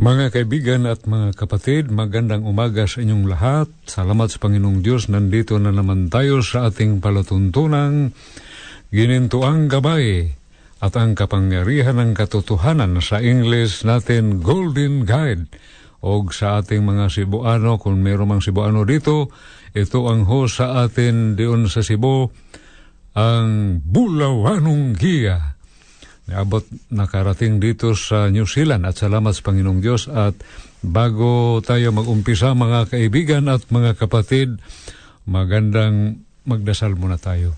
Mga kaibigan at mga kapatid, magandang umaga sa inyong lahat. Salamat sa Panginoong Diyos. Nandito na naman tayo sa ating palatuntunang ginintuang gabay at ang kapangyarihan ng katotohanan sa English natin Golden Guide o sa ating mga Cebuano, kung meron mang Cebuano dito, ito ang ho sa atin diyon sa Cebu, ang Bulawanong Giya. Abot nakarating dito sa New Zealand at salamat sa Panginoong Diyos at bago tayo mag-umpisa mga kaibigan at mga kapatid, magandang magdasal muna tayo.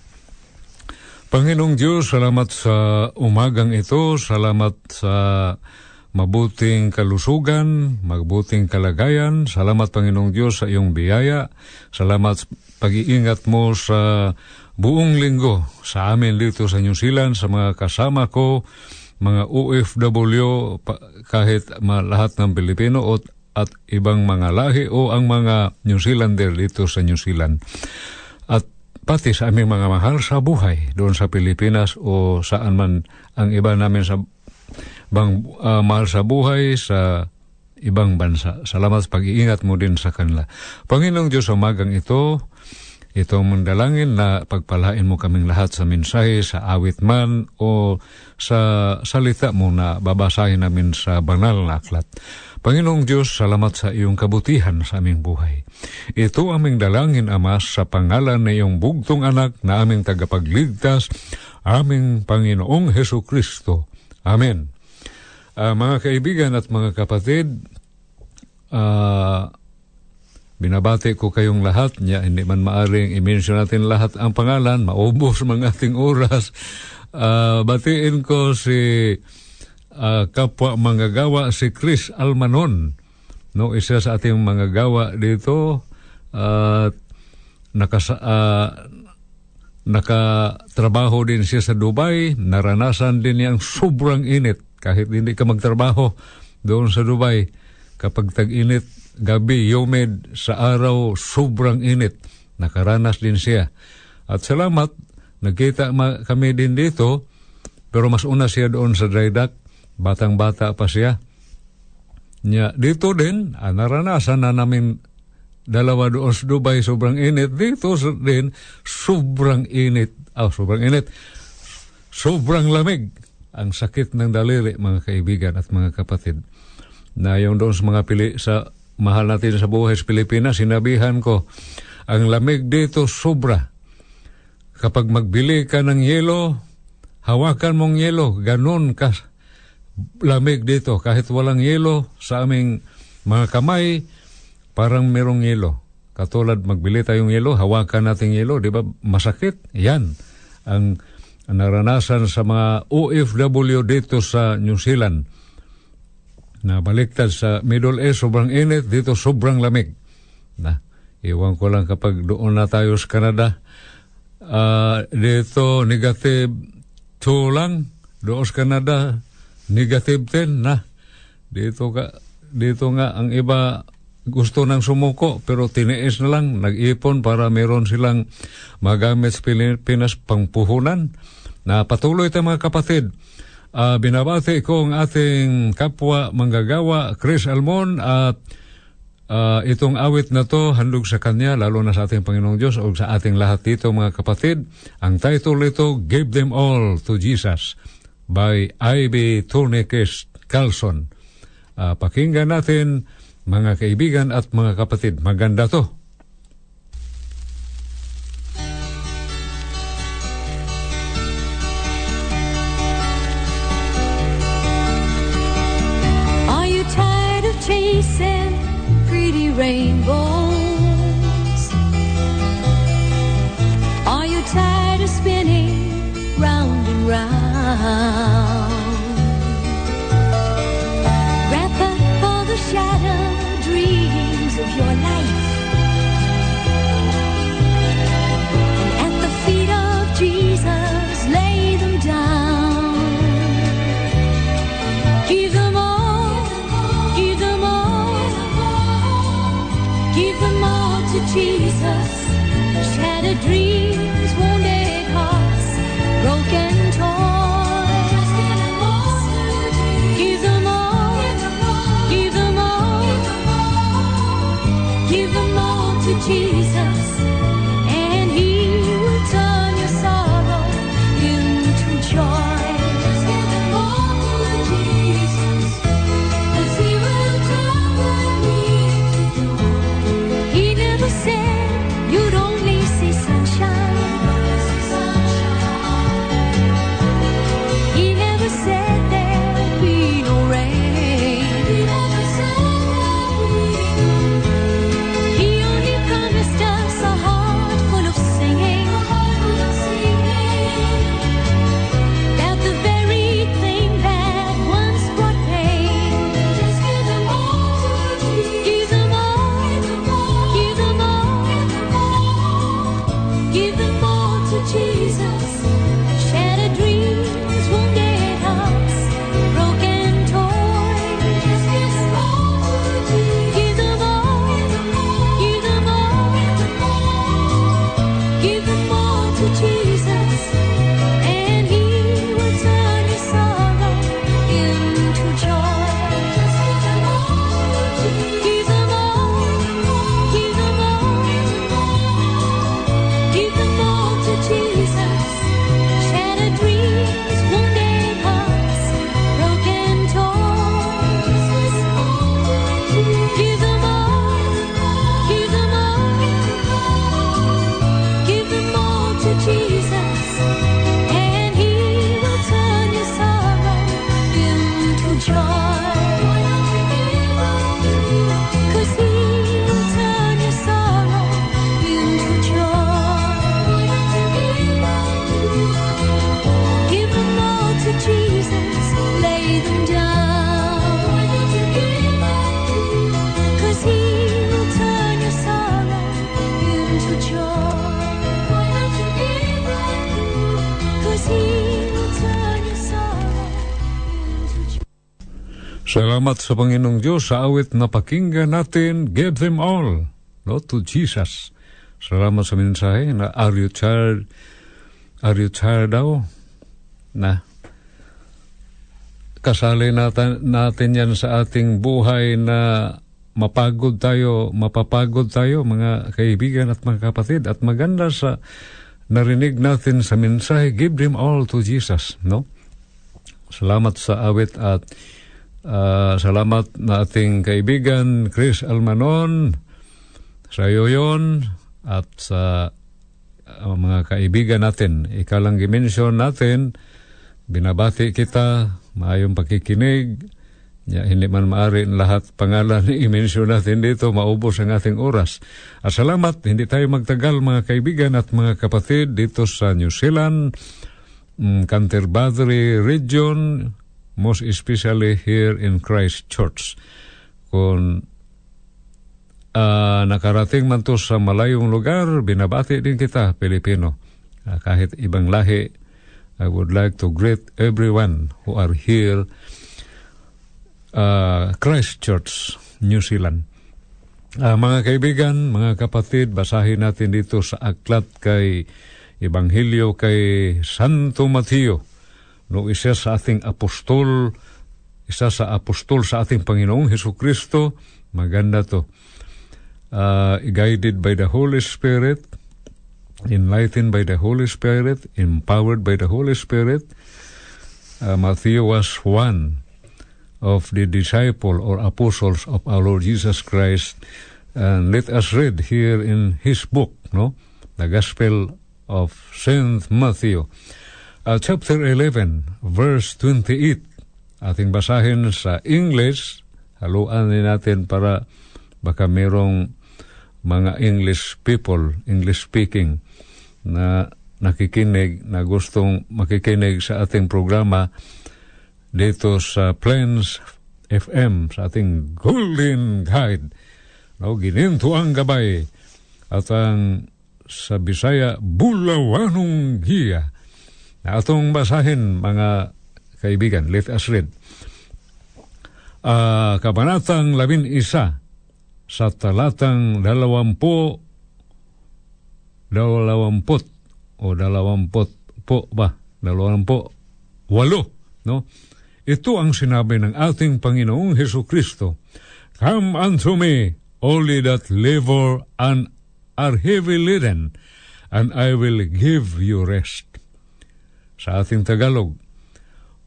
Panginoong Diyos, salamat sa umagang ito, salamat sa mabuting kalusugan, mabuting kalagayan. Salamat Panginoong Diyos sa iyong biyaya. Salamat sa pag-iingat mo sa buong linggo sa amin dito sa New Zealand, sa mga kasama ko, mga OFW, kahit lahat ng Pilipino o, at ibang mga lahi o ang mga New Zealander dito sa New Zealand. At pati sa aming mga mahal sa buhay doon sa Pilipinas o saan man ang iba namin sa bang uh, mahal sa buhay sa ibang bansa. Salamat sa pag-iingat mo din sa kanila. Panginoong Diyos, umagang ito, itong mandalangin na pagpalain mo kaming lahat sa mensahe, sa awit man o sa salita mo na babasahin namin sa banal na aklat. Panginoong Diyos, salamat sa iyong kabutihan sa aming buhay. Ito aming dalangin, Ama, sa pangalan na iyong bugtong anak na aming tagapagligtas, aming Panginoong Heso Kristo. Amen. Uh, mga kaibigan at mga kapatid, uh, binabati ko kayong lahat. Niya, hindi man maaring i-mention natin lahat ang pangalan, maubos mga ating oras. Uh, batiin ko si uh, kapwa manggagawa si Chris Almanon, no isa sa ating manggagawa dito. At uh, nakas uh, nakatrabaho din siya sa Dubai, naranasan din niyang sobrang init. Kahit hindi ka magtrabaho doon sa Dubai. Kapag tag-init, gabi, humid, sa araw, sobrang init. Nakaranas din siya. At salamat, nagkita kami din dito, pero mas una siya doon sa dry dock. Batang-bata pa siya. Nya, dito din, ah, naranasan na namin dalawa doon sa Dubai, sobrang init. Dito din, sobrang init. Ah, oh, sobrang init. Sobrang lamig. Ang sakit ng daliri, mga kaibigan at mga kapatid. Na yung doon sa mga pili, sa mahal natin sa buhay sa Pilipinas, sinabihan ko, ang lamig dito sobra. Kapag magbili ka ng yelo, hawakan mong yelo, ganun ka lamig dito. Kahit walang yelo sa aming mga kamay, parang merong yelo. Katulad magbili tayong yelo, hawakan natin yelo, di ba? Masakit. Yan ang naranasan sa mga OFW dito sa New Zealand na baliktad sa Middle East, sobrang init, dito sobrang lamig. Na, iwan ko lang kapag doon na tayo sa Canada, uh, dito negative 2 lang, doon sa Canada, negative 10 na. Dito, ka, dito nga ang iba gusto nang sumuko pero tiniis na lang, nag-ipon para meron silang magamit sa Pilipinas pangpuhunan. Na patuloy tayo mga kapatid, Uh, binabati ko ang ating kapwa manggagawa, Chris Almon, at uh, itong awit na to, handog sa kanya, lalo na sa ating Panginoong Diyos o sa ating lahat dito mga kapatid. Ang title nito, Give Them All to Jesus by I.B. Tourniquet Carlson. Uh, pakinggan natin mga kaibigan at mga kapatid. Maganda to. Salamat sa Panginoong Diyos sa awit na pakinggan natin, Give them all, no, to Jesus. Salamat sa mensahe na Are you tired? Are you tired daw? Na kasali natin, natin yan sa ating buhay na mapagod tayo, mapapagod tayo mga kaibigan at mga kapatid at maganda sa narinig natin sa mensahe, give them all to Jesus, no? Salamat sa awit at ah, salamat na ating kaibigan Chris Almanon, sa iyo yun, at sa ah, mga kaibigan natin. Ikalang gimension natin, binabati kita, maayong pakikinig, Ya, hindi man maari lahat pangalan i-mention natin dito, maubos ang ating oras. At salamat, hindi tayo magtagal mga kaibigan at mga kapatid dito sa New Zealand, mm, Canterbury region, most especially here in Christchurch. Kung ah, nakarating man to sa malayong lugar, binabati din kita, Pilipino. Ah, kahit ibang lahi, I would like to greet everyone who are here uh, Christchurch, New Zealand. Ah, mga kaibigan, mga kapatid, basahin natin dito sa aklat kay Ebanghelyo kay Santo Mateo. No, isa sa ating apostol, isa sa apostol sa ating Panginoong Heso Kristo. Maganda to. Ah, guided by the Holy Spirit, enlightened by the Holy Spirit, empowered by the Holy Spirit. Uh, Matthew was one of the disciple or apostles of our Lord Jesus Christ. And let us read here in his book, no, the Gospel of Saint Matthew, uh, chapter 11, verse 28. Ating basahin sa English, haluan din natin para baka merong mga English people, English speaking, na nakikinig, na gustong makikinig sa ating programa dito sa Plains FM, sa ating Golden Guide. No, gininto ang gabay at ang sa Bisaya, Bulawanong Giya. Na atong basahin, mga kaibigan, let us read. Ah, kabanatang labin isa sa talatang dalawampu dalawamput o dalawamput po ba? Dalawampu walo no? Ito ang sinabi ng ating Panginoong Heso Kristo Come unto me all ye that labor and are heavy laden and I will give you rest sa ating Tagalog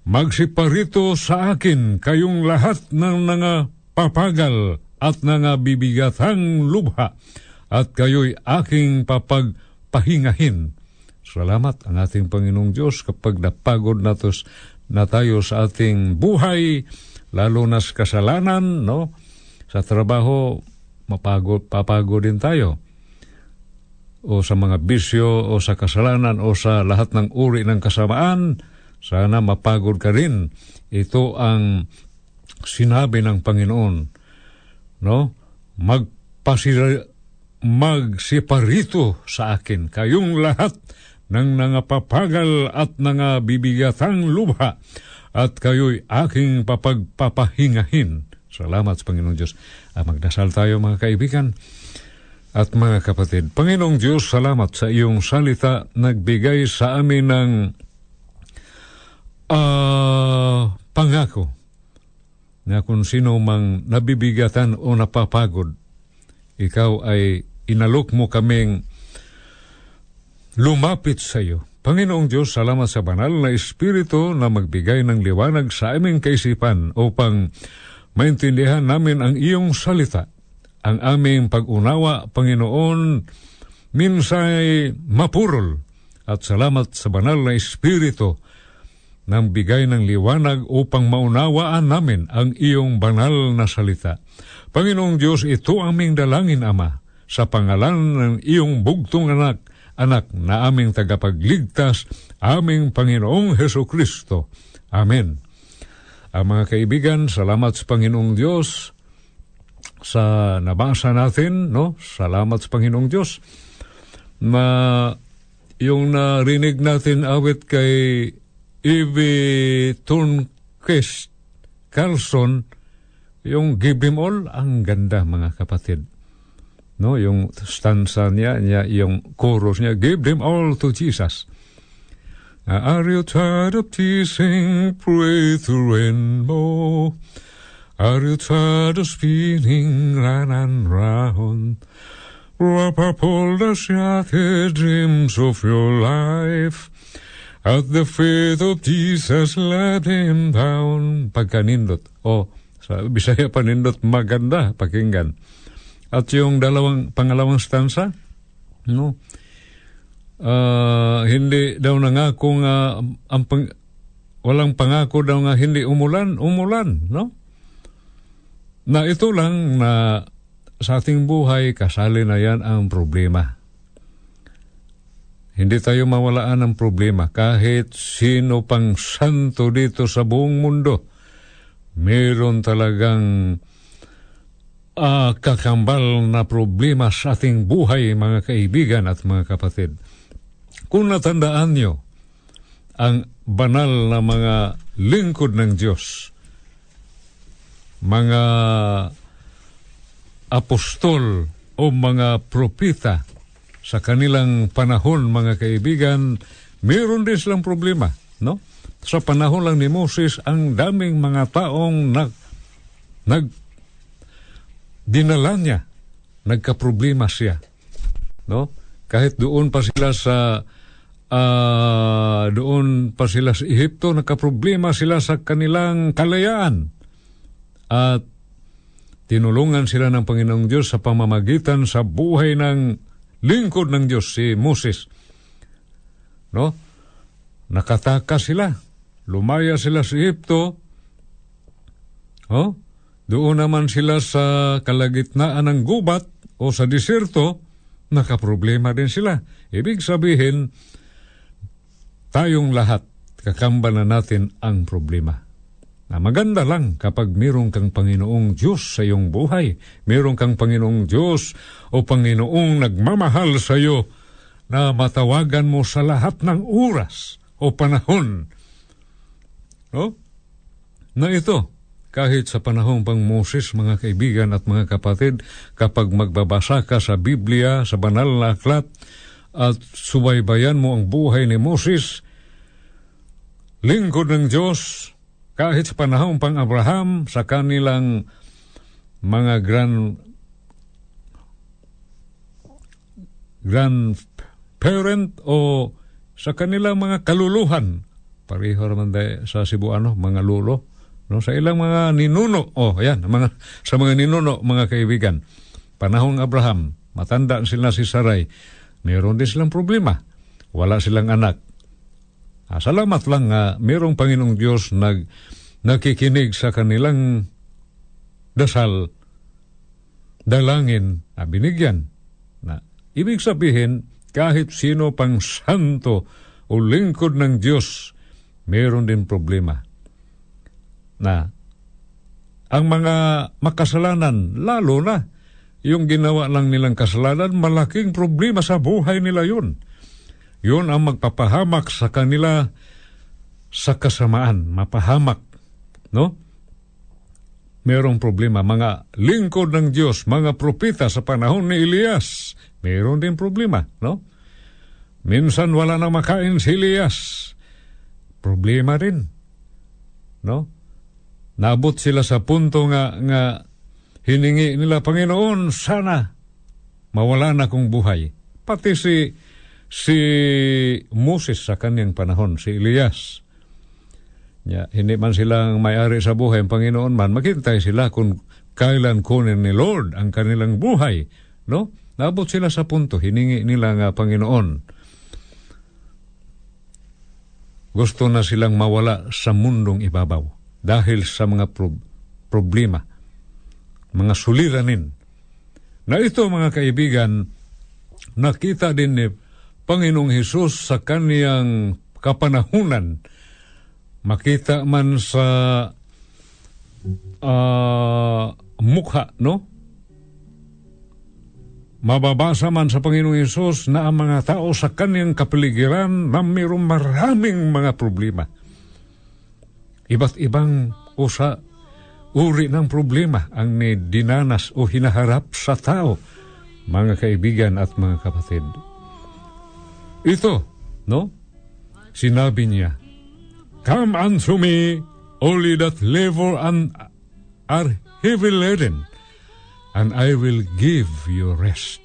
Magsiparito sa akin kayong lahat ng mga papagal at nga bibigatang lubha at kayo'y aking papagpahingahin. Salamat ang ating Panginoong Diyos kapag napagod na, tos, na tayo sa ating buhay, lalo na sa kasalanan, no? Sa trabaho, mapagod, papagod din tayo. O sa mga bisyo, o sa kasalanan, o sa lahat ng uri ng kasamaan, sana mapagod ka rin. Ito ang sinabi ng Panginoon no? Magpasira, magsiparito sa akin kayong lahat ng nangapapagal at nangabibigatang lubha at kayo'y aking papagpapahingahin. Salamat sa Panginoong Diyos. Ah, magdasal tayo mga kaibigan at mga kapatid. Panginoong Diyos, salamat sa iyong salita. Nagbigay sa amin ng ah, pangako na kung sino mang nabibigatan o napapagod, ikaw ay inalok mo kaming lumapit sa iyo. Panginoong Diyos, salamat sa banal na Espiritu na magbigay ng liwanag sa aming kaisipan upang maintindihan namin ang iyong salita. Ang aming pag-unawa, Panginoon, minsay mapurol. At salamat sa banal na Espiritu nang bigay ng liwanag upang maunawaan namin ang iyong banal na salita. Panginoong Diyos, ito aming dalangin, Ama, sa pangalan ng iyong bugtong anak, anak na aming tagapagligtas, aming Panginoong Heso Kristo. Amen. Ang mga kaibigan, salamat sa Panginoong Diyos sa nabasa natin, no? Salamat sa Panginoong Diyos na yung narinig natin awit kay Ivy Turnquist Carlson, yung Give Him All, ang ganda mga kapatid. No, yung stanza niya, niya yung chorus niya, Give them all to Jesus. Are you tired of teasing, pray to rainbow? Are you tired of spinning round and round? Wrap up all shattered dreams of your life. At the feet of Jesus, let him down. Pagkanindot. O, sa Bisaya panindot, maganda, pakinggan. At yung dalawang, pangalawang stanza, no? Uh, hindi daw nangako nga ang pang, walang pangako daw nga hindi umulan, umulan, no? Na ito lang na sa ating buhay, kasali na yan ang problema. Hindi tayo mawalaan ng problema kahit sino pang santo dito sa buong mundo. Meron talagang ah, kakambal na problema sa ating buhay, mga kaibigan at mga kapatid. Kung natandaan nyo, ang banal na mga lingkod ng Diyos, mga apostol o mga propita sa kanilang panahon, mga kaibigan, meron din silang problema, no? Sa panahon lang ni Moses, ang daming mga taong nag, nag dinala niya, nagkaproblema siya, no? Kahit doon pa sila sa ah, doon pa sila sa Ehipto, nagkaproblema sila sa kanilang kalayaan. At tinulungan sila ng Panginoong Diyos sa pamamagitan sa buhay ng lingkod ng Diyos, si Moses. No? Nakataka sila. Lumaya sila sa Ehipto. Oh? Doon naman sila sa kalagitnaan ng gubat o sa diserto, nakaproblema din sila. Ibig sabihin, tayong lahat, kakamba na natin ang problema. Na maganda lang kapag mayroong kang Panginoong Diyos sa iyong buhay. Mayroong kang Panginoong Diyos o Panginoong nagmamahal sa iyo na matawagan mo sa lahat ng oras o panahon. No? Na ito, kahit sa panahong pang Moses, mga kaibigan at mga kapatid, kapag magbabasa ka sa Biblia, sa banal na aklat, at subaybayan mo ang buhay ni Moses, lingkod ng Diyos, kahit sa panahon pang Abraham, sa kanilang mga grand grandparent o sa kanilang mga kaluluhan. Pareho naman tayo sa Cebuano, mga lulo. No, sa ilang mga ninuno, oh, ayan, mga, sa mga ninuno, mga kaibigan. Panahong Abraham, matanda sila si Saray, meron din silang problema. Wala silang anak. Ah, salamat lang nga merong Panginoong Diyos nag nakikinig sa kanilang dasal, dalangin na binigyan. Na, ibig sabihin, kahit sino pang santo o lingkod ng Diyos, meron din problema. Na, ang mga makasalanan, lalo na, yung ginawa lang nilang kasalanan, malaking problema sa buhay nila yun. Yun ang magpapahamak sa kanila sa kasamaan, mapahamak, no? Merong problema. Mga lingkod ng Diyos, mga propita sa panahon ni Elias, meron din problema, no? Minsan wala nang makain si Elias. Problema rin, no? Nabot sila sa punto nga, nga hiningi nila, Panginoon, sana mawala na kong buhay. Pati si si Moses sa kanyang panahon, si Elias. Ya, hindi man silang may-ari sa buhay ang Panginoon man, maghintay sila kung kailan kunin ni Lord ang kanilang buhay. No? Nabot sila sa punto, hiningi nila nga Panginoon. Gusto na silang mawala sa mundong ibabaw dahil sa mga pro- problema, mga suliranin. Na ito mga kaibigan, nakita din ni Panginoong Hesus sa kaniyang kapanahunan. Makita man sa ah, mukha, no? Mababasa man sa Panginoong Hesus na ang mga tao sa kaniyang kapaligiran na mayroong maraming mga problema. Iba't ibang usa uri ng problema ang ni dinanas o hinaharap sa tao, mga kaibigan at mga kapatid. Ito, no? Sinabi niya, Come unto me, all ye that labor and are heavy laden, and I will give you rest.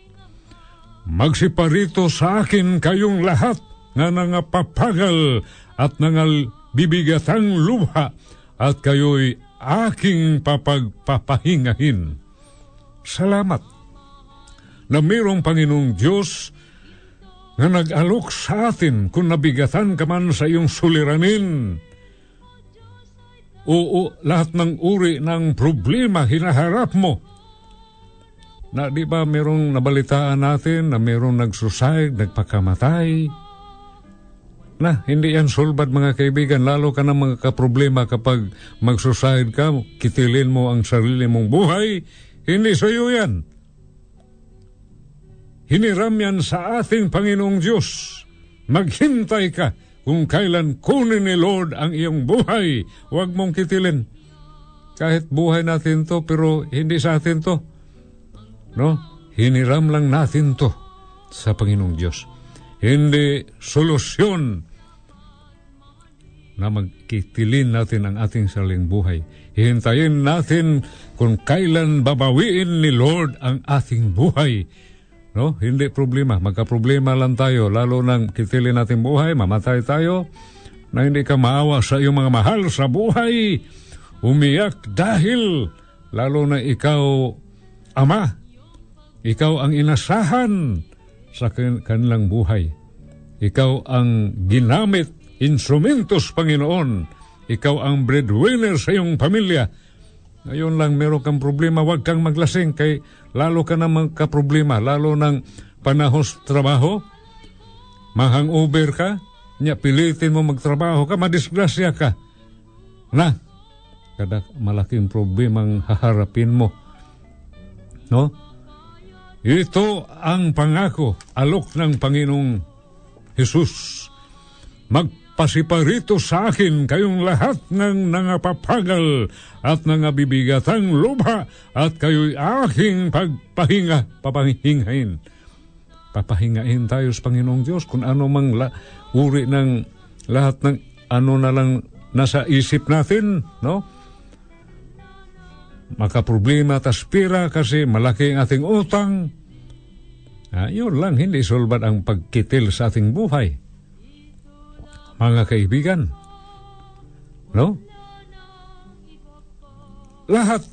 Magsiparito sa akin kayong lahat nga nangapapagal at nangal bibigatang lubha at kayo'y aking papagpapahingahin. Salamat na mayroong Panginoong Diyos nga nag-alok sa atin kung nabigatan ka man sa iyong suliranin. Oo, lahat ng uri ng problema hinaharap mo. Na di ba merong nabalitaan natin na merong nag-suicide, nagpakamatay? Na, hindi yan sulbad mga kaibigan, lalo ka na mga kaproblema kapag mag-suicide ka, kitilin mo ang sarili mong buhay, hindi sa iyo yan. Hiniram yan sa ating Panginoong Diyos. Maghintay ka kung kailan kunin ni Lord ang iyong buhay. Huwag mong kitilin. Kahit buhay natin to, pero hindi sa atin to. No? Hiniram lang natin to sa Panginoong Diyos. Hindi solusyon na magkitilin natin ang ating sariling buhay. Hihintayin natin kung kailan babawiin ni Lord ang ating buhay. No? Hindi problema. Magka-problema lang tayo. Lalo nang kitilin natin buhay, mamatay tayo, na hindi ka maawa sa iyong mga mahal sa buhay. Umiyak dahil lalo na ikaw, ama, ikaw ang inasahan sa kan- kanilang buhay. Ikaw ang ginamit, instrumentos, Panginoon. Ikaw ang breadwinner sa iyong pamilya. Ngayon lang meron kang problema, huwag kang maglasing kay lalo ka na magka-problema, lalo ng panahos trabaho, mahang-over ka, niya pilitin mo magtrabaho ka, madisgrasya ka. Na, kada malaking problemang haharapin mo. No? Ito ang pangako, alok ng Panginoong Jesus. Magpasiparito sa akin kayong lahat ng nangapapagal at nangabibigatang lupa at kayo'y aking pagpahinga, papahingahin. Papahingahin tayo sa Panginoong Diyos kung ano mang la, uri ng lahat ng ano na lang nasa isip natin, no? makaproblema tas pira kasi malaki ang ating utang. Ah, yun lang, hindi solbat ang pagkitil sa ating buhay. Mga kaibigan, no? Lahat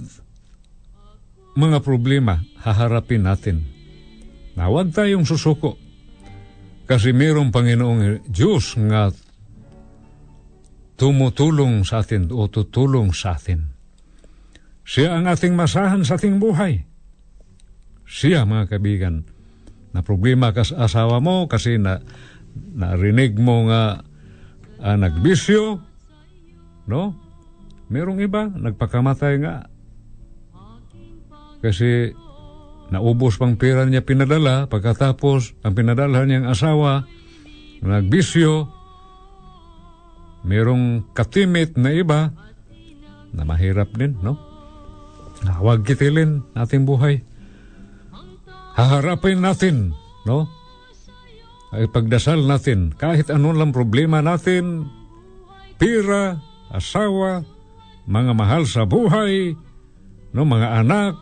mga problema haharapin natin. Na huwag tayong susuko. Kasi mayroong Panginoong Diyos nga tumutulong sa atin o tutulong sa atin. Siya ang ating masahan sa ating buhay. Siya, mga kaibigan, na problema ka sa asawa mo kasi na narinig mo nga ah, nagbisyo, no? Merong iba, nagpakamatay nga. Kasi naubos pang pera niya pinadala, pagkatapos ang pinadala niyang asawa, nagbisyo, merong katimit na iba na mahirap din, no? Huwag kitilin ating buhay. Haharapin natin, no? Ay pagdasal natin, kahit ano lang problema natin, pira, asawa, mga mahal sa buhay, no, mga anak,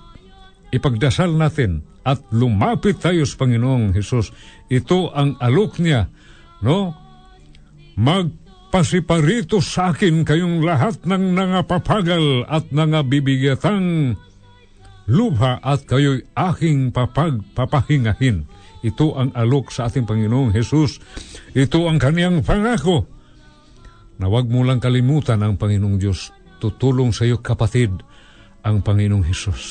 ipagdasal natin at lumapit tayo sa Panginoong Hesus. Ito ang alok niya, no? Magpasiparito sa akin kayong lahat ng nangapapagal at nangabibigatang lupa at kayo'y aking papagpapahingahin. Ito ang alok sa ating Panginoong Hesus. Ito ang kaniyang pangako. Na huwag mo lang kalimutan ang Panginoong Diyos. Tutulong sa iyo kapatid ang Panginoong Hesus.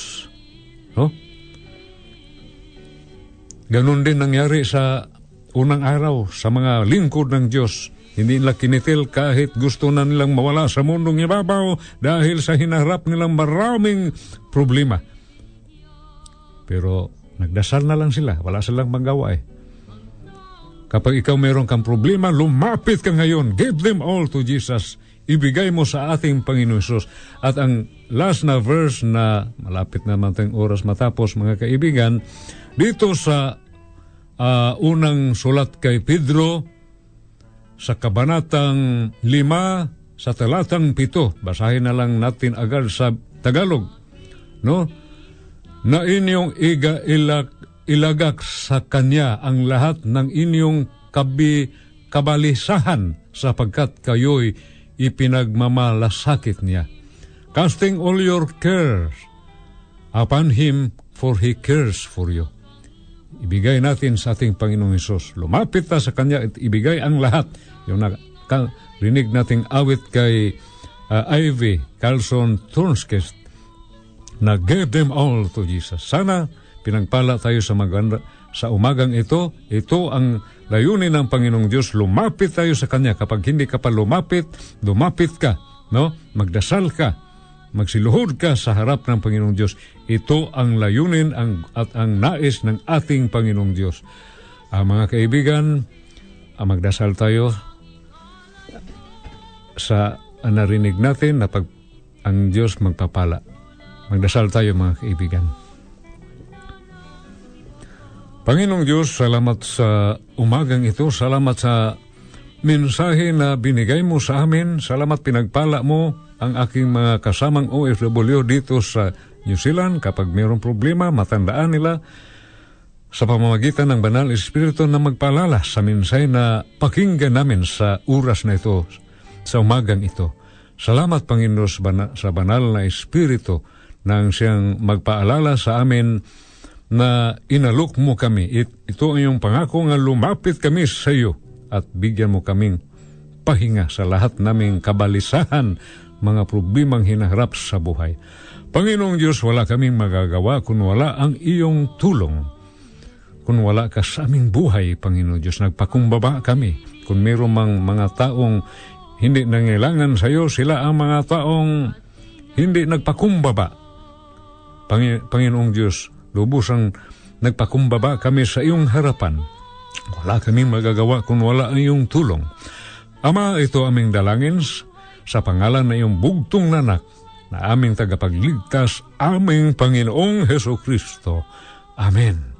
No? Ganon din nangyari sa unang araw sa mga lingkod ng Diyos. Hindi nila kinitil kahit gusto na nilang mawala sa mundong ibabaw dahil sa hinaharap nilang maraming problema. Pero nagdasal na lang sila. Wala silang magawa eh. Kapag ikaw meron kang problema, lumapit ka ngayon. Give them all to Jesus. Ibigay mo sa ating Panginoon Isus. At ang last na verse na malapit naman tayong oras matapos mga kaibigan, dito sa ah, unang sulat kay Pedro, sa kabanatang lima, sa talatang pito, basahin na lang natin agad sa Tagalog. No? Na inyong iga ilak, ilagak sa kanya ang lahat ng inyong kabi, kabalisahan sapagkat kayo'y ipinagmamalasakit niya. Casting all your cares upon Him for He cares for you. Ibigay natin sa ating Panginoong Isus. Lumapit ta sa Kanya at ibigay ang lahat. Yung rinig nating awit kay uh, Ivy Carlson Thornskest na give them all to Jesus. Sana pinagpala tayo sa maganda sa umagang ito. Ito ang layunin ng Panginoong Diyos. Lumapit tayo sa Kanya. Kapag hindi ka pa lumapit, lumapit ka. No? Magdasal ka. Magsiluhod ka sa harap ng Panginoong Diyos. Ito ang layunin ang, at ang nais ng ating Panginoong Diyos. Ah, mga kaibigan, ah, magdasal tayo sa ah, narinig natin na pag ang Diyos magpapala. Magdasal tayo mga kaibigan. Panginoong Diyos, salamat sa umagang ito. Salamat sa mensahe na binigay mo sa amin. Salamat pinagpala mo ang aking mga kasamang OFW dito sa New Zealand. Kapag mayroong problema, matandaan nila sa pamamagitan ng Banal Espiritu na magpalala sa mensahe na pakinggan namin sa oras na ito, sa umagang ito. Salamat Panginoon sa bana- sa Banal na Espiritu nang siyang magpaalala sa amin na inalok mo kami. It, ito ang iyong pangako nga lumapit kami sa iyo at bigyan mo kaming pahinga sa lahat naming kabalisahan, mga problemang hinaharap sa buhay. Panginoong Diyos, wala kaming magagawa kung wala ang iyong tulong. Kung wala ka sa aming buhay, Panginoon Diyos, nagpakumbaba kami. Kung mayroong mang mga taong hindi nangailangan sa iyo, sila ang mga taong hindi nagpakumbaba. Pangi- Panginoong Diyos, lubos ang nagpakumbaba kami sa iyong harapan. Wala kaming magagawa kung wala ang iyong tulong. Ama, ito aming dalangin sa pangalan na iyong bugtong nanak na aming tagapagligtas, aming Panginoong Heso Kristo. Amen.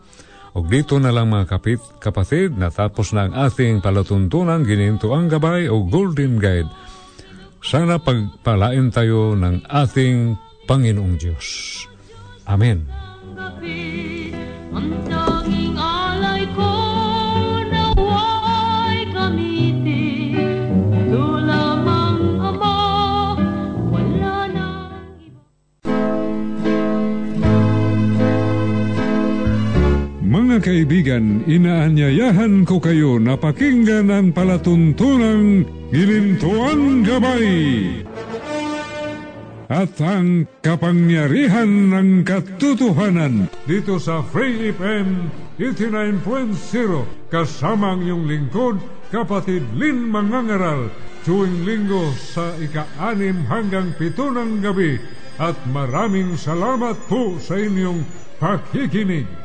O dito na lang mga kapit, kapatid, natapos na ang ating palatuntunan, gininto ang gabay o golden guide. Sana pagpalain tayo ng ating Panginoong Diyos. Amen. Ang tanging alay ko naway gamitin. Ito lamang Ama Wala nang iba. Mga kaibigan, inaanyayahan ko kayo na pakinggan ang palatuntunang Gilintuan Gabay at ang kapangyarihan ng katotohanan dito sa Free FM 89.0 kasama ang iyong lingkod, kapatid Lin Mangangaral tuwing linggo sa ika-anim hanggang pito ng gabi at maraming salamat po sa inyong pakikinig.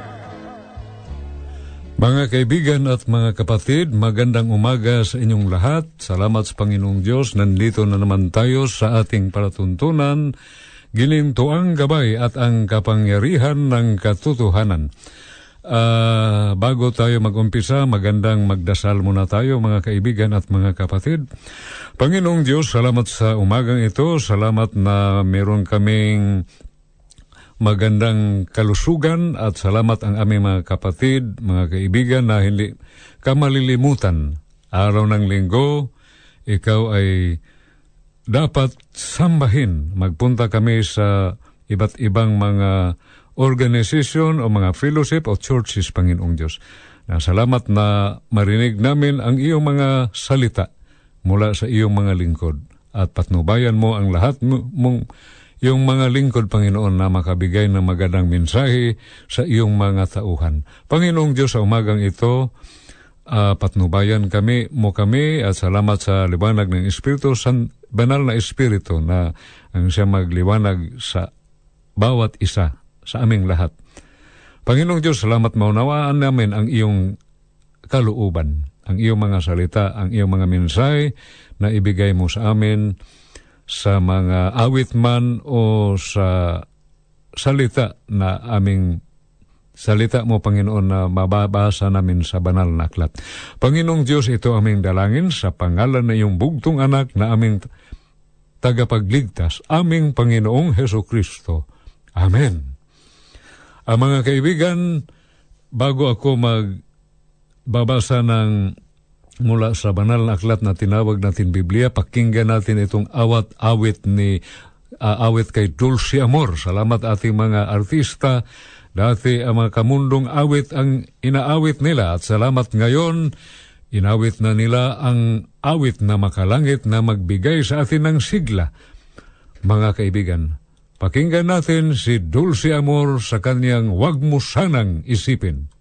Mga kaibigan at mga kapatid, magandang umaga sa inyong lahat. Salamat sa Panginoong Diyos. Nandito na naman tayo sa ating palatuntunan, gilinto ang gabay at ang kapangyarihan ng katotohanan. Ah, bago tayo mag-umpisa, magandang magdasal muna tayo mga kaibigan at mga kapatid. Panginoong Diyos, salamat sa umagang ito. Salamat na meron kaming magandang kalusugan at salamat ang aming mga kapatid, mga kaibigan na hindi ka malilimutan. Araw ng linggo, ikaw ay dapat sambahin. Magpunta kami sa iba't ibang mga organization o mga fellowship o churches, Panginoong Diyos. Na salamat na marinig namin ang iyong mga salita mula sa iyong mga lingkod. at patnubayan mo ang lahat mo- mong yung mga lingkod, Panginoon, na makabigay ng magandang mensahe sa iyong mga tauhan. Panginoong Diyos, sa umagang ito, ah, patnubayan kami, mo kami, at salamat sa liwanag ng Espiritu, san, banal na Espiritu na ang siya magliwanag sa bawat isa, sa aming lahat. Panginoong Diyos, salamat maunawaan namin ang iyong kalooban, ang iyong mga salita, ang iyong mga mensahe na ibigay mo sa amin sa mga awit man o sa salita na aming salita mo, Panginoon, na mababasa namin sa banal na aklat. Panginoong Diyos, ito aming dalangin sa pangalan na iyong bugtong anak na aming tagapagligtas, aming Panginoong Heso Kristo. Amen. Ang mga kaibigan, bago ako magbabasa ng mula sa banal na aklat na tinawag natin Biblia, pakinggan natin itong awat-awit ni ah, awit kay Dulce Amor. Salamat ating mga artista. Dati ang mga kamundong awit ang inaawit nila at salamat ngayon inawit na nila ang awit na makalangit na magbigay sa atin ng sigla. Mga kaibigan, pakinggan natin si Dulce Amor sa kanyang Wag mo sanang isipin.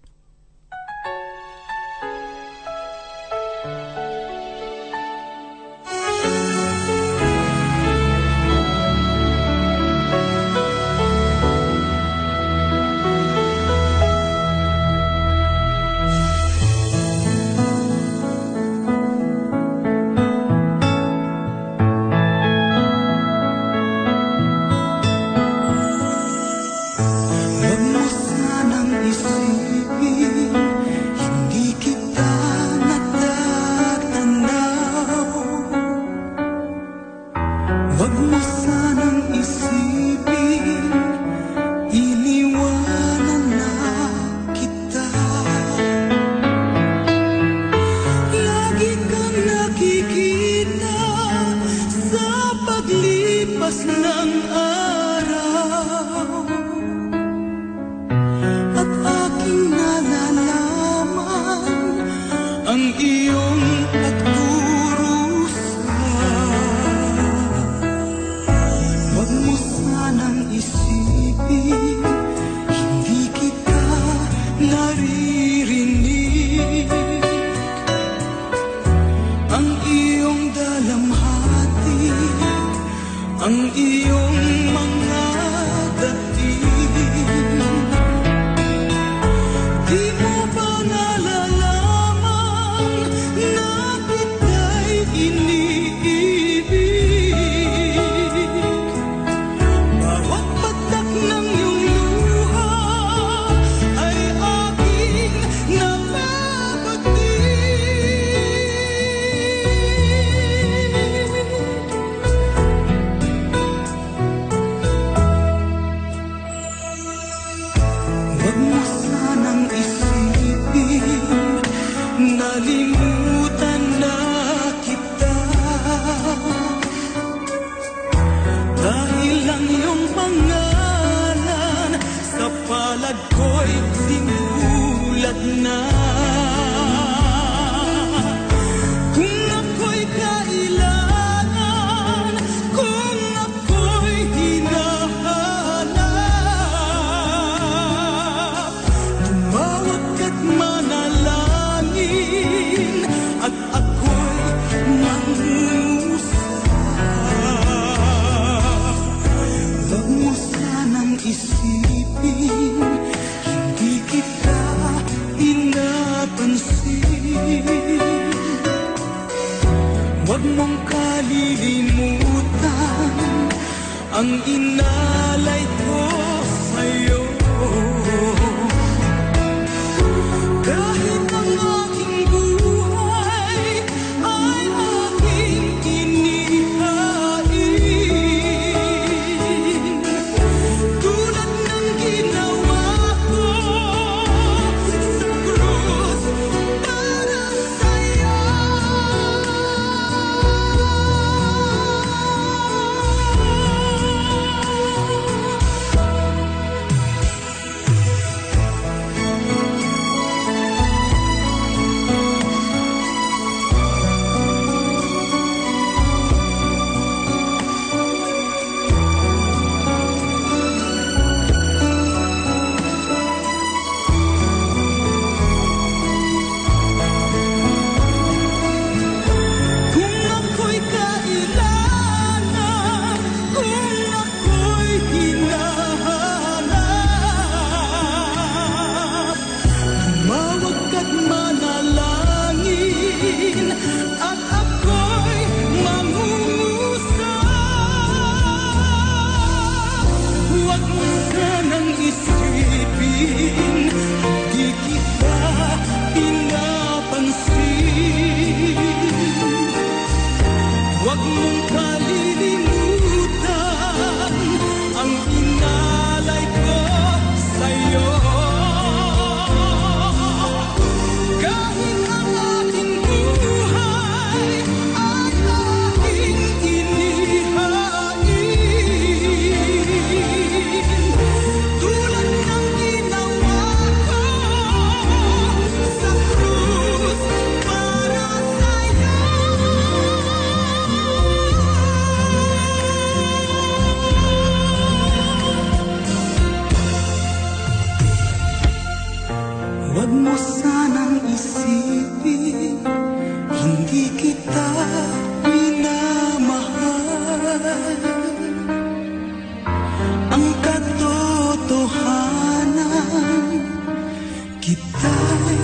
Kita'y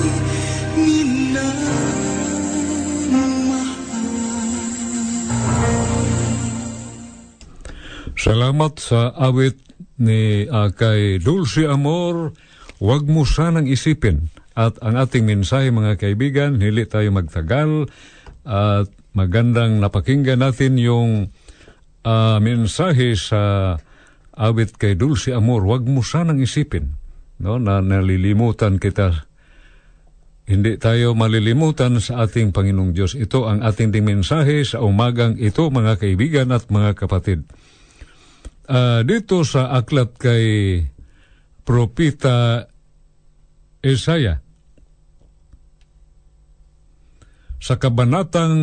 Salamat sa awit ni ah, kay Dulce Amor. Huwag mo sanang isipin. At ang ating mensahe mga kaibigan, hili tayo magtagal at magandang napakinggan natin yung ah, mensahe sa awit kay Dulce Amor. Huwag mo sanang isipin no, na nalilimutan kita hindi tayo malilimutan sa ating Panginoong Diyos. Ito ang ating ding mensahe sa umagang ito, mga kaibigan at mga kapatid. Ah, dito sa aklat kay Propita Isaiah, sa kabanatang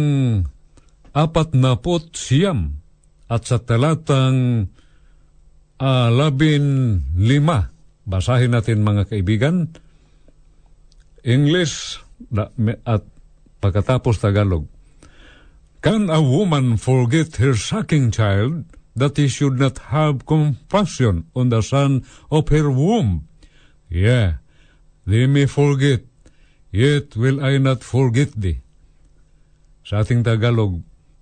apat na pot siyam at sa talatang ah, labin lima. Basahin natin mga kaibigan. English at pagkatapos Tagalog. Can a woman forget her sucking child that he should not have compassion on the son of her womb? Yeah, they may forget, yet will I not forget thee. Sa ating Tagalog,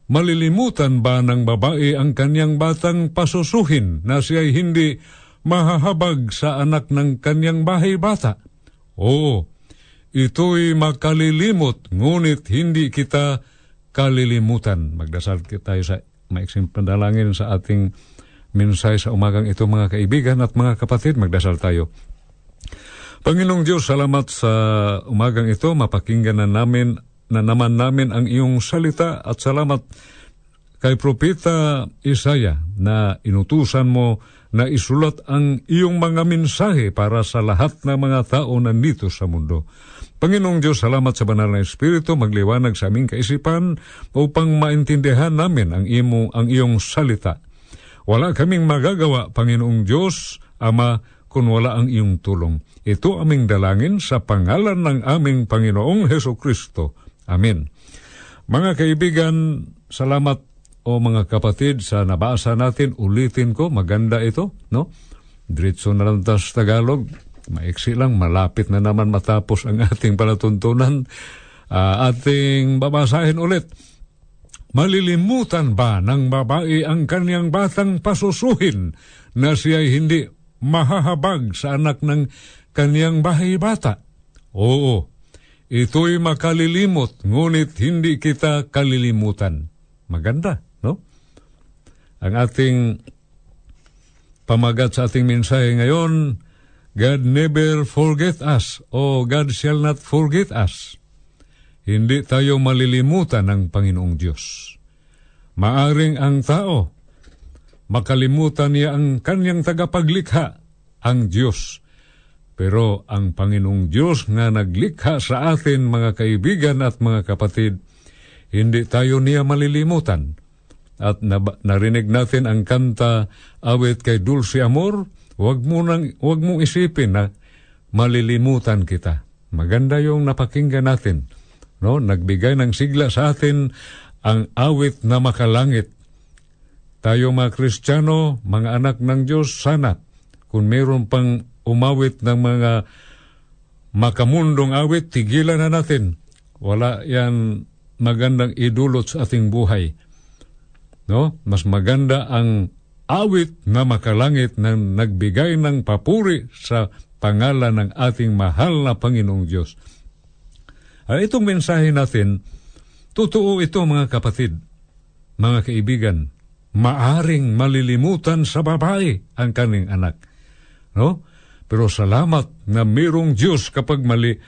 malilimutan ba ng babae ang kanyang batang pasusuhin na siya'y hindi mahahabag sa anak ng kanyang bahay bata? Oo, ito'y makalilimot, ngunit hindi kita kalilimutan. Magdasal tayo sa maiksing pandalangin sa ating mensahe sa umagang ito mga kaibigan at mga kapatid. Magdasal tayo. Panginoong Diyos, salamat sa umagang ito. Mapakinggan na namin na naman namin ang iyong salita at salamat kay Propeta Isaya na inutusan mo na isulat ang iyong mga mensahe para sa lahat ng mga tao na nandito sa mundo. Panginoong Diyos, salamat sa banal na Espiritu, magliwanag sa aming kaisipan upang maintindihan namin ang, imo, ang iyong salita. Wala kaming magagawa, Panginoong Diyos, Ama, kung wala ang iyong tulong. Ito aming dalangin sa pangalan ng aming Panginoong Heso Kristo. Amen. Mga kaibigan, salamat o mga kapatid sa nabasa natin. Ulitin ko, maganda ito, no? Diretso na lang tayo sa Tagalog. Maiksi lang, malapit na naman matapos ang ating palatuntunan. Ah, ating babasahin ulit. Malilimutan ba ng babae ang kanyang batang pasusuhin na siya'y hindi mahahabag sa anak ng kanyang bahay bata? Oo, ito'y makalilimot, ngunit hindi kita kalilimutan. Maganda? Ang ating pamagat sa ating mensahe ngayon, God never forget us, o God shall not forget us. Hindi tayo malilimutan ng Panginoong Diyos. Maaring ang tao, makalimutan niya ang kanyang tagapaglikha, ang Diyos. Pero ang Panginoong Diyos nga naglikha sa atin, mga kaibigan at mga kapatid, hindi tayo niya malilimutan. At narinig natin ang kanta awit kay Dulce Amor, wag mo nang, wag mong isipin na malilimutan kita. Maganda yung napakinggan natin. No? Nagbigay ng sigla sa atin ang awit na makalangit. Tayo mga Kristiyano, mga anak ng Diyos, sana kung mayroon pang umawit ng mga makamundong awit, tigilan na natin. Wala yan magandang idulot sa ating buhay. No? Mas maganda ang awit na makalangit na nagbigay ng papuri sa pangalan ng ating mahal na Panginoong Diyos. Ah, itong mensahe natin, totoo ito mga kapatid, mga kaibigan, maaring malilimutan sa babae ang kaning anak. No? Pero salamat na mayroong Diyos kapag mali,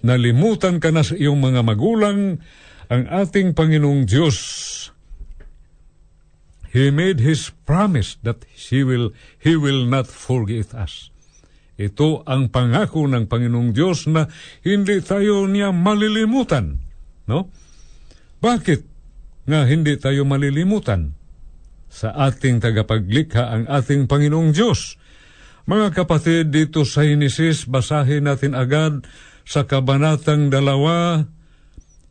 nalimutan ka na sa iyong mga magulang, ang ating Panginoong Diyos He made His promise that He will, He will not forget us. Ito ang pangako ng Panginoong Diyos na hindi tayo niya malilimutan. No? Bakit nga hindi tayo malilimutan? Sa ating tagapaglikha ang ating Panginoong Diyos. Mga kapatid, dito sa Hinesis, basahin natin agad sa Kabanatang dalawa,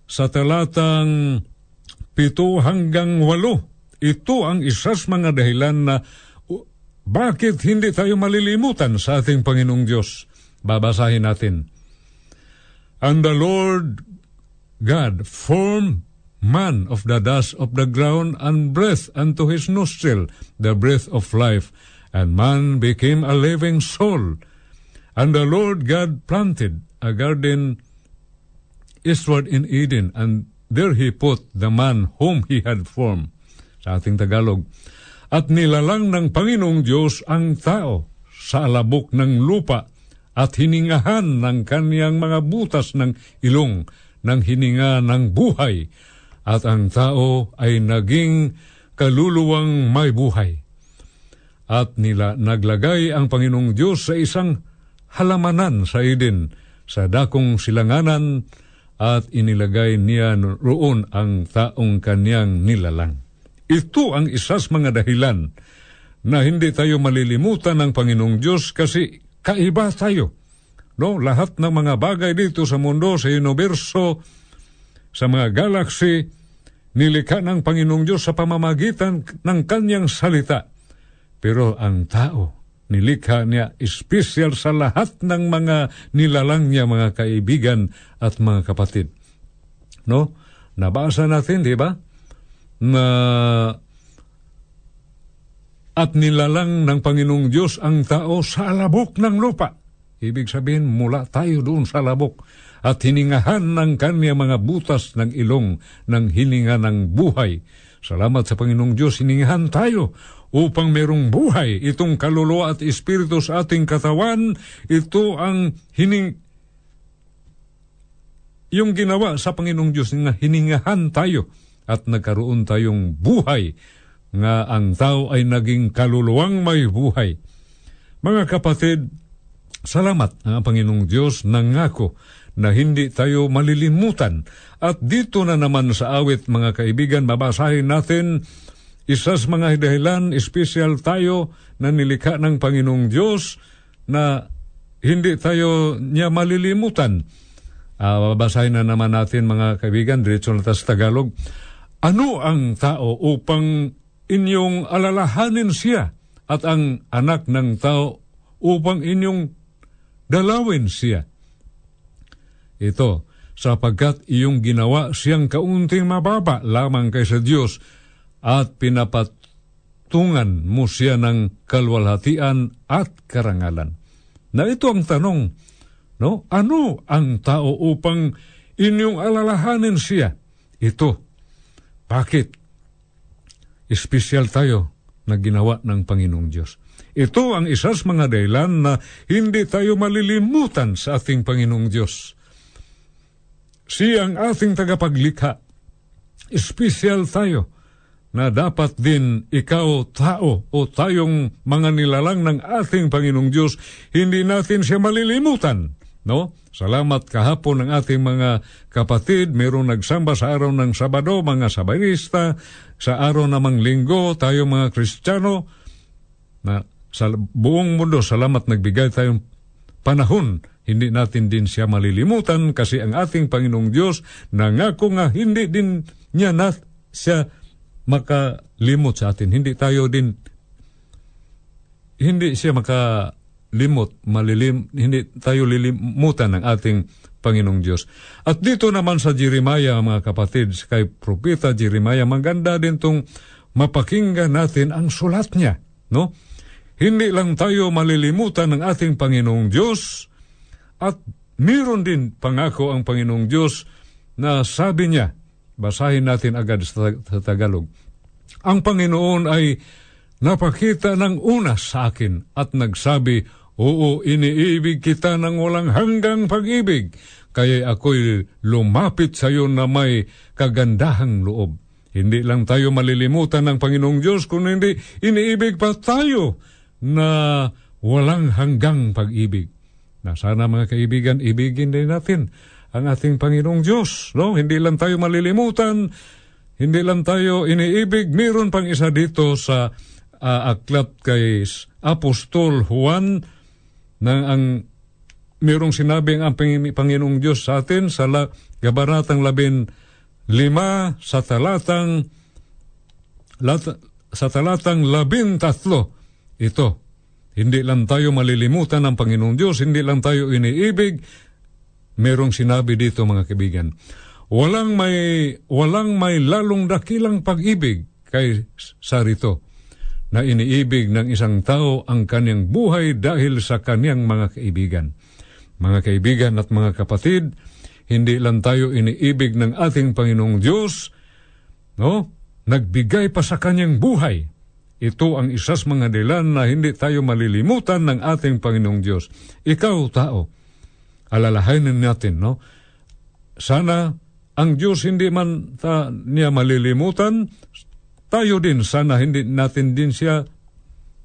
sa talatang pito hanggang walo. Ito ang isas mga dahilan na bakit hindi tayo malilimutan sa ating Panginoong Diyos. Babasahin natin. And the Lord God formed man of the dust of the ground and breathed unto his nostril the breath of life, and man became a living soul. And the Lord God planted a garden eastward in Eden, and there he put the man whom he had formed. Sa ating Tagalog. At nilalang ng Panginoong Diyos ang tao sa alabok ng lupa at hiningahan ng kaniyang mga butas ng ilong ng hininga ng buhay at ang tao ay naging kaluluwang may buhay. At nila naglagay ang Panginoong Diyos sa isang halamanan sa Eden, sa dakong silanganan, at inilagay niya roon ang taong kanyang nilalang. Ito ang isas mga dahilan na hindi tayo malilimutan ng Panginoong Diyos kasi kaiba tayo. No, lahat ng mga bagay dito sa mundo, sa universo, sa mga galaxy, nilikha ng Panginoong Diyos sa pamamagitan ng kanyang salita. Pero ang tao, nilikha niya espesyal sa lahat ng mga nilalang niya, mga kaibigan at mga kapatid. No? Nabasa natin, di ba? Na at nilalang ng Panginoong Diyos ang tao sa alabok ng lupa. Ibig sabihin, mula tayo doon sa labok at hiningahan ng kanya mga butas ng ilong ng hininga ng buhay. Salamat sa Panginoong Diyos, hiningahan tayo upang merong buhay. Itong kaluluwa at espiritu sa ating katawan, ito ang hining yung ginawa sa Panginoong Diyos nga hiningahan tayo at nagkaroon tayong buhay nga ang tao ay naging kaluluwang may buhay. Mga kapatid, salamat ang Panginoong Diyos nangako na hindi tayo malilimutan. At dito na naman sa awit mga kaibigan, babasahin natin isas mga dahilan, espesyal tayo na nilikha ng Panginoong Diyos na hindi tayo niya malilimutan. Uh, babasahin na naman natin mga kaibigan, diretso na sa Tagalog. Ano ang tao upang inyong alalahanin siya at ang anak ng tao upang inyong dalawin siya? Ito, sapagkat iyong ginawa siyang kaunting mababa lamang kaysa Diyos at pinapatungan mo siya ng kalwalhatian at karangalan. Na ito ang tanong, no? Ano ang tao upang inyong alalahanin siya? Ito. Bakit? Espesyal tayo na ginawa ng Panginoong Diyos. Ito ang isas mga dahilan na hindi tayo malilimutan sa ating Panginoong Diyos. Siya ang ating tagapaglikha. Espesyal tayo na dapat din ikaw tao o tayong mga nilalang ng ating Panginoong Diyos, hindi natin siya malilimutan. No? Salamat kahapon ng ating mga kapatid, mayroong nagsamba sa araw ng Sabado, mga sabarista, sa araw namang linggo, tayo mga Kristiyano, na sa buong mundo, salamat nagbigay tayong panahon hindi natin din siya malilimutan kasi ang ating Panginoong Diyos nangako nga hindi din niya na siya makalimot sa atin. Hindi tayo din hindi siya makalimot, malilim, hindi tayo lilimutan ng ating Panginoong Diyos. At dito naman sa Jeremiah, mga kapatid, kay Propeta Jeremiah, maganda din tong mapakinggan natin ang sulat niya. No? hindi lang tayo malilimutan ng ating Panginoong Diyos at meron din pangako ang Panginoong Diyos na sabi niya, basahin natin agad sa Tagalog, ang Panginoon ay napakita ng una sa akin at nagsabi, Oo, iniibig kita ng walang hanggang pag-ibig, kaya ako'y lumapit sa iyo na may kagandahang loob. Hindi lang tayo malilimutan ng Panginoong Diyos, kung hindi iniibig pa tayo na walang hanggang pag-ibig. Na sana mga kaibigan, ibigin din natin ang ating Panginoong Diyos. No? Hindi lang tayo malilimutan, hindi lang tayo iniibig. Meron pang isa dito sa uh, aklat kay Apostol Juan na ang merong sinabi ang Panginoong Diyos sa atin sa la, Gabaratang labin lima sa talatang lat, sa talatang labin tatlo. Ito, hindi lang tayo malilimutan ng Panginoong Diyos, hindi lang tayo iniibig. Merong sinabi dito mga kaibigan, walang may, walang may lalong dakilang pag-ibig kay Sarito na iniibig ng isang tao ang kanyang buhay dahil sa kanyang mga kaibigan. Mga kaibigan at mga kapatid, hindi lang tayo iniibig ng ating Panginoong Diyos, no? Nagbigay pa sa kanyang buhay. Ito ang isas mga dilan na hindi tayo malilimutan ng ating Panginoong Diyos. Ikaw, tao, alalahanin natin, no? Sana ang Diyos hindi man ta, niya malilimutan, tayo din sana hindi natin din siya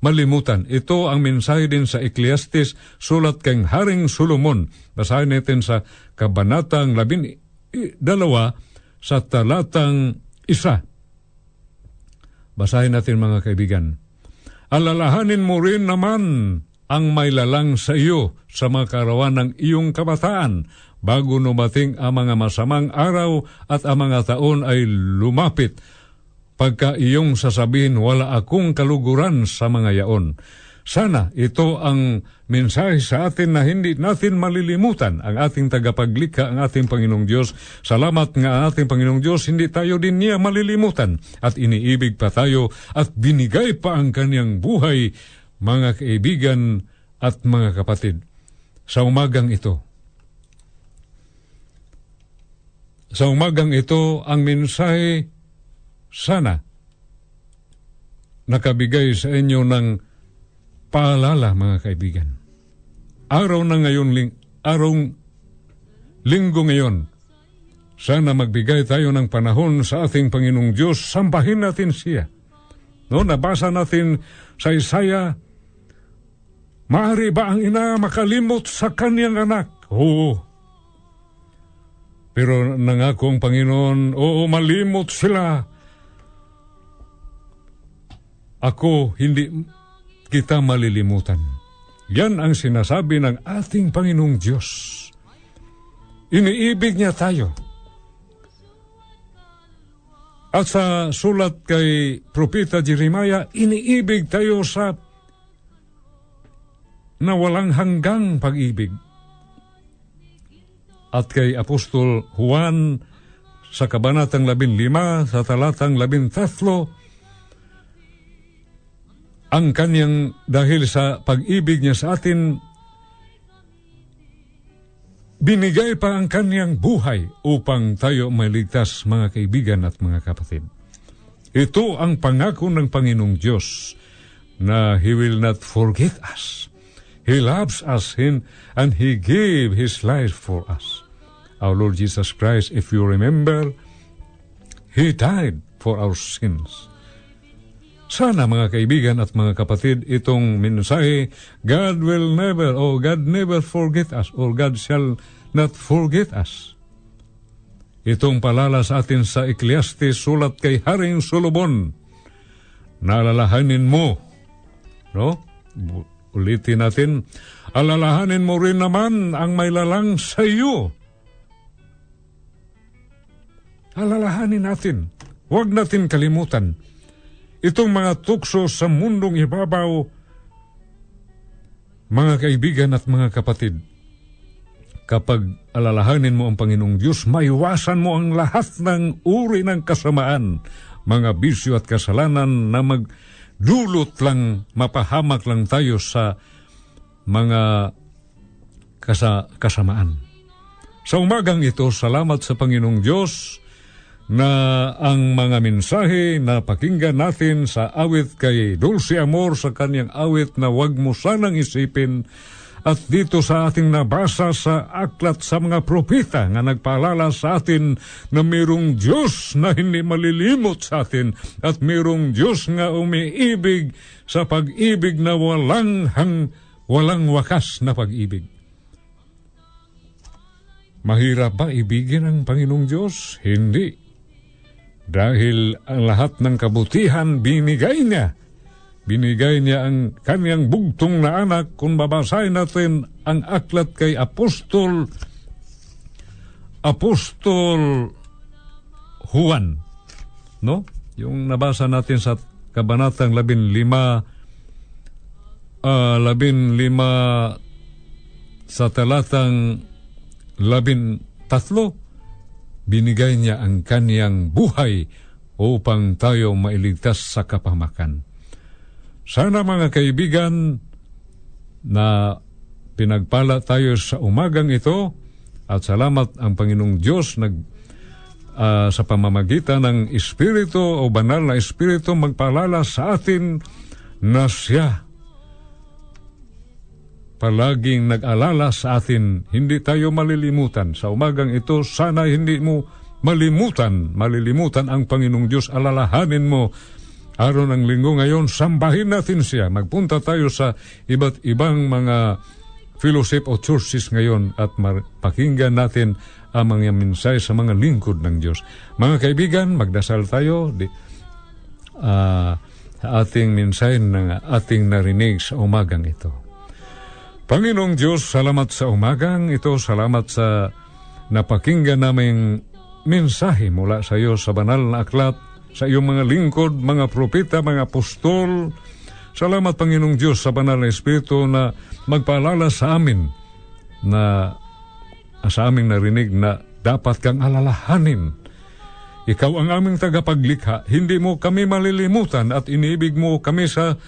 malimutan. Ito ang mensahe din sa Ecclesiastes, sulat kang Haring Solomon. Basahin natin sa Kabanatang labin, dalawa sa talatang isa. Basahin natin mga kaibigan. Alalahanin mo rin naman ang may lalang sa iyo sa mga karawan ng iyong kabataan bago numating ang mga masamang araw at ang mga taon ay lumapit pagka iyong sasabihin wala akong kaluguran sa mga yaon. Sana ito ang mensahe sa atin na hindi natin malilimutan ang ating tagapaglikha, ang ating Panginoong Diyos. Salamat nga ating Panginoong Diyos, hindi tayo din niya malilimutan at iniibig pa tayo at binigay pa ang kanyang buhay, mga kaibigan at mga kapatid. Sa umagang ito, sa umagang ito, ang mensahe sana nakabigay sa inyo ng paalala mga kaibigan. Araw na ngayon, ling, araw linggo ngayon, sana magbigay tayo ng panahon sa ating Panginoong Diyos, sambahin natin siya. No, nabasa natin sa Isaya, Maari ba ang ina makalimot sa kanyang anak? Oo. Pero nangako ang Panginoon, oo, malimot sila ako hindi kita malilimutan. Yan ang sinasabi ng ating Panginoong Diyos. Iniibig niya tayo. At sa sulat kay Propeta Jeremiah, iniibig tayo sa na walang hanggang pag-ibig. At kay Apostol Juan sa Kabanatang 15 sa talatang 13, ang kanyang dahil sa pag-ibig niya sa atin, binigay pa ang kanyang buhay upang tayo maligtas mga kaibigan at mga kapatid. Ito ang pangako ng Panginoong Diyos na He will not forget us. He loves us in, and He gave His life for us. Our Lord Jesus Christ, if you remember, He died for our sins. Sana mga kaibigan at mga kapatid, itong mensahe, God will never, or God never forget us, or God shall not forget us. Itong palala sa atin sa Ecclesiastes sulat kay Haring Solomon. Nalalahanin mo, no? Ulitin natin, alalahanin mo rin naman ang may lalang sa iyo. Alalahanin natin. Huwag natin kalimutan itong mga tukso sa mundong ibabaw, mga kaibigan at mga kapatid, kapag alalahanin mo ang Panginoong Diyos, maiwasan mo ang lahat ng uri ng kasamaan, mga bisyo at kasalanan na mag dulot lang, mapahamak lang tayo sa mga kasa, kasamaan. Sa umagang ito, salamat sa Panginoong Diyos na ang mga mensahe na pakinggan natin sa awit kay Dulce Amor sa kanyang awit na wag mo sanang isipin at dito sa ating nabasa sa aklat sa mga propeta nga nagpaalala sa atin na mayroong Diyos na hindi malilimot sa atin at mayroong Diyos nga umiibig sa pag-ibig na walang hang, walang wakas na pag-ibig. Mahirap ba ibigin ang Panginoong Diyos? Hindi. Dahil ang lahat ng kabutihan binigay niya. Binigay niya ang kanyang bugtong na anak kung babasahin natin ang aklat kay Apostol Apostol Juan. No? Yung nabasa natin sa kabanatang labin lima ah, labin lima sa talatang labin tatlo binigay niya ang kaniyang buhay upang tayo mailigtas sa kapamakan. Sana mga kaibigan na pinagpala tayo sa umagang ito at salamat ang Panginoong Diyos nag ah, sa pamamagitan ng Espiritu o banal na Espiritu magpalala sa atin na siya palaging nag-alala sa atin, hindi tayo malilimutan. Sa umagang ito, sana hindi mo malimutan, malilimutan ang Panginoong Diyos, alalahanin mo. Araw ng linggo ngayon, sambahin natin siya. Magpunta tayo sa iba't ibang mga fellowship o churches ngayon at pakinggan natin ang mga minsay sa mga lingkod ng Diyos. Mga kaibigan, magdasal tayo. Di, sa ating minsay na ating narinig sa umagang ito. Panginoong Diyos, salamat sa umagang ito, salamat sa napakinggan naming mensahe mula sa iyo sa banal na aklat, sa iyong mga lingkod, mga propeta, mga apostol. Salamat Panginoong Diyos sa banal na Espiritu na magpaalala sa amin na sa aming narinig na dapat kang alalahanin. Ikaw ang aming tagapaglikha, hindi mo kami malilimutan at iniibig mo kami sa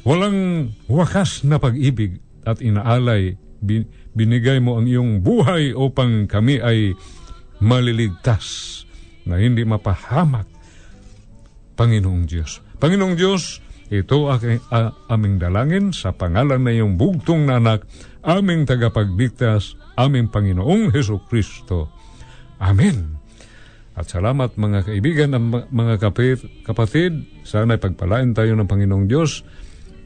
Walang wakas na pag-ibig at inaalay, bin- binigay mo ang iyong buhay upang kami ay maliligtas na hindi mapahamak. Panginoong Diyos. Panginoong Diyos, ito ang a- aming dalangin sa pangalan na iyong bugtong na anak, aming tagapagligtas, aming Panginoong Heso Kristo. Amen. At salamat mga kaibigan at mga kapatid. Sana pagpalain tayo ng Panginoong Diyos.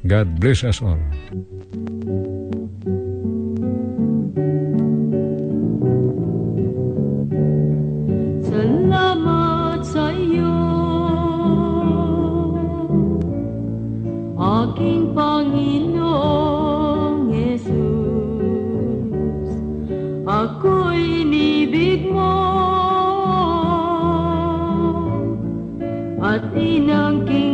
God bless us all. Salamat sa iyo Aking Panginoong Jesus Ako'y inibig mo At inangking